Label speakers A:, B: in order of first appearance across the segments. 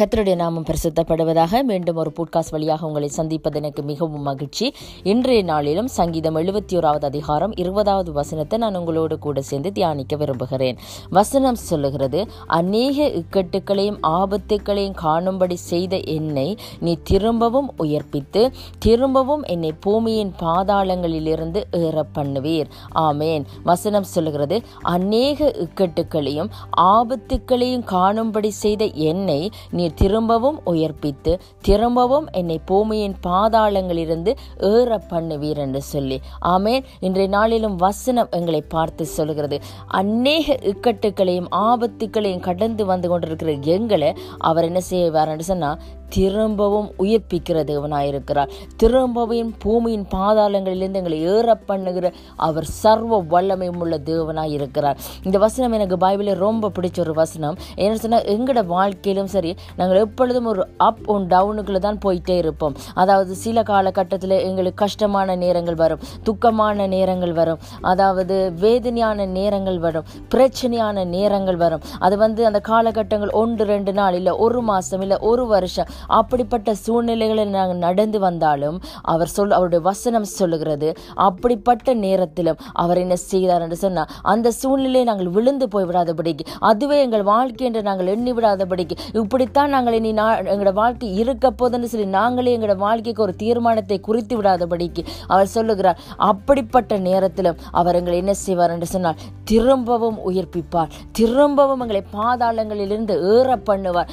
A: கத்தருடைய நாமம் பிரசித்தப்படுவதாக மீண்டும் ஒரு பூட்காஸ்ட் வழியாக உங்களை சந்திப்பது எனக்கு மிகவும் மகிழ்ச்சி. இன்றைய நாளிலும் சங்கீதம் எழுபத்தி ஓராவது அதிகாரம் இருபதாவது வசனத்தை நான் உங்களோடு கூட சேர்ந்து தியானிக்க விரும்புகிறேன். வசனம் சொல்லுகிறது அநேக இக்கட்டுகளையும் ஆபத்துகளையும் காணும்படி செய்த என்னை நீ திரும்பவும் உயர்ப்பித்து திரும்பவும் என்னை பூமியின் பாதாளங்களிலிருந்து ஏற பண்ணுவீர் ஆமேன். வசனம் சொல்லுகிறது அநேக இக்கட்டுக்களையும் ஆபத்துக்களையும் காணும்படி செய்த என்னை நீ திரும்பவும் உயர்ப்பித்து திரும்பவும் என்னை பூமியின் பாதாளங்களிலிருந்து ஏற பண்ணுவீர் என்று சொல்லி. ஆமேன். இன்றைய நாளிலும் வசனம் எங்களை பார்த்து சொல்கிறது. அநேக இக்கட்டுகளையும் ஆபத்துக்களையும் கடந்து வந்து கொண்டிருக்கிற எங்களை அவர் என்ன செய்வார் என்று சொன்னால் திரும்பவும் உயிர்ப்பிக்கிற தேவனாயிருக்கிறார். திரும்பவும் பூமியின் பாதாளங்களிலிருந்து எங்களை ஏற பண்ணுகிற அவர் சர்வ வல்லமையும் உள்ள தேவனாக இருக்கிறார் இந்த வசனம் எனக்கு பைபிளில் ரொம்ப பிடிச்ச ஒரு வசனம். என்ன சொன்னால் எங்களோட வாழ்க்கையிலும் சரி நாங்கள் எப்பொழுதும் ஒரு அப் அண்ட் டவுனுக்குள்ளே தான் போயிட்டே இருப்போம். அதாவது சில காலகட்டத்தில் எங்களுக்கு கஷ்டமான நேரங்கள் வரும் துக்கமான நேரங்கள் வரும் அதாவது வேதனையான நேரங்கள் வரும் பிரச்சனையான நேரங்கள் வரும். அது வந்து அந்த காலகட்டங்கள் ஒன்று ரெண்டு நாள் இல்லை ஒரு மாதம் இல்லை ஒரு வருஷம் அப்படிப்பட்ட சூழ்நிலைகளில் நாங்கள் நடந்து வந்தாலும் அவர் சொல் அவருடைய வசனம் சொல்லுகிறது அப்படிப்பட்ட நேரத்திலும் அவர் என்ன செய்தார் என்று சொன்னால் அந்த சூழ்நிலையை நாங்கள் விழுந்து போய் விடாதபடிக்கு அதுவே எங்கள் வாழ்க்கை என்று நாங்கள் எண்ணி விடாதபடிக்கு இப்படித்தான் நாங்கள் இனி எங்களோட வாழ்க்கை இருக்க போதுன்னு சொல்லி நாங்களே எங்களோட வாழ்க்கைக்கு ஒரு தீர்மானத்தை குறித்து விடாதபடிக்கு அவர் சொல்லுகிறார். அப்படிப்பட்ட நேரத்திலும் அவர் எங்களை என்ன செய்வார் என்று சொன்னால் திரும்பவும் உயிர்ப்பிப்பார். திரும்பவும் எங்களை பாதாளங்களிலிருந்து ஏற பண்ணுவார்.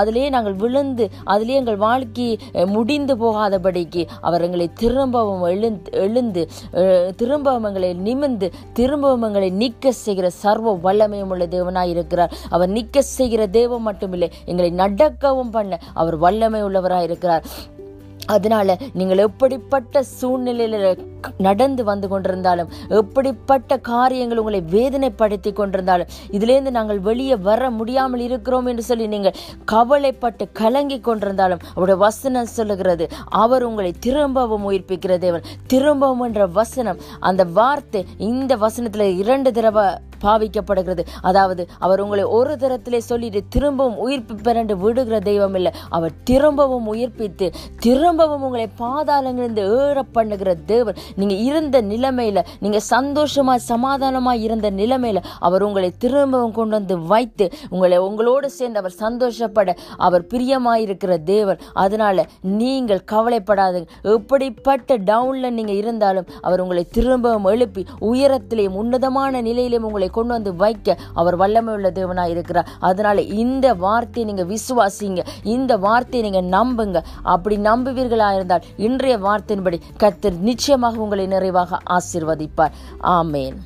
A: அதிலே நாங்கள் விழுந்து அதிலே எங்கள் வாழ்க்கை முடிந்து போகாதபடிக்கு அவர் எங்களை திரும்பவும் எழுந்து எழுந்து திரும்பவும் எங்களை நிமிந்து திரும்பவும் எங்களை நிற்க செய்கிற சர்வ வல்லமையும் உள்ள தேவனாய் இருக்கிறார். அவர் நிற்க செய்கிற தேவம் மட்டுமில்லை எங்களை நடக்கவும் பண்ண அவர் வல்லமை உள்ளவராக இருக்கிறார். அதனால நீங்கள் எப்படிப்பட்ட சூழ்நிலையில நடந்து வந்து கொண்டிருந்தாலும் எப்படிப்பட்ட காரியங்கள் உங்களை வேதனைப்படுத்தி கொண்டிருந்தாலும் இதிலேருந்து நாங்கள் வெளியே வர முடியாமல் இருக்கிறோம் என்று சொல்லி நீங்கள் கவலைப்பட்டு கலங்கி கொண்டிருந்தாலும் அவருடைய வசனம் சொல்லுகிறது அவர் உங்களை திரும்பவும் உயிர்ப்பிக்கிற தேவன். திரும்பவும் என்ற வசனம் அந்த வார்த்தை இந்த வசனத்தில் இரண்டு தடவை பாவிக்கப்படுகிறது. அதாவது அவர் உங்களை ஒரு தரத்திலே சொல்லிட்டு திரும்பவும் உயிர்ப்பு பெறண்டு விடுகிற தெய்வம் இல்லை அவர் திரும்பவும் உயிர்ப்பித்து திரும்பவும் உங்களை பாதாளங்களிலிருந்து ஏற பண்ணுகிற தேவன். நீங்க இருந்த நிலைமையில நீங்க சந்தோஷமா சமாதானமா இருந்த நிலைமையில அவர் உங்களை திரும்பவும் கொண்டு வந்து வைத்து உங்களை உங்களோடு சேர்ந்து அவர் சந்தோஷப்பட அவர் பிரியமாயிருக்கிற தேவன். அதனால நீங்கள் கவலைப்படாதுங்க. எப்படிப்பட்ட டவுன்ல நீங்க இருந்தாலும் அவர் உங்களை திரும்பவும் எழுப்பி உயரத்திலேயும் உன்னதமான நிலையிலும் உங்களை கொண்டு வந்து வைக்க அவர் வல்லமை உள்ள தேவனாக இருக்கிறார். அதனால இந்த வார்த்தையை நீங்க விசுவாசிங்க. இந்த வார்த்தையை நீங்க நம்புங்க. அப்படி நம்புவீர்களா இருந்தால் இன்றைய வார்த்தையின்படி கத்தர் நிச்சயமாக உங்களை நிறைவாக ஆசிர்வதிப்பார். ஆமேன்.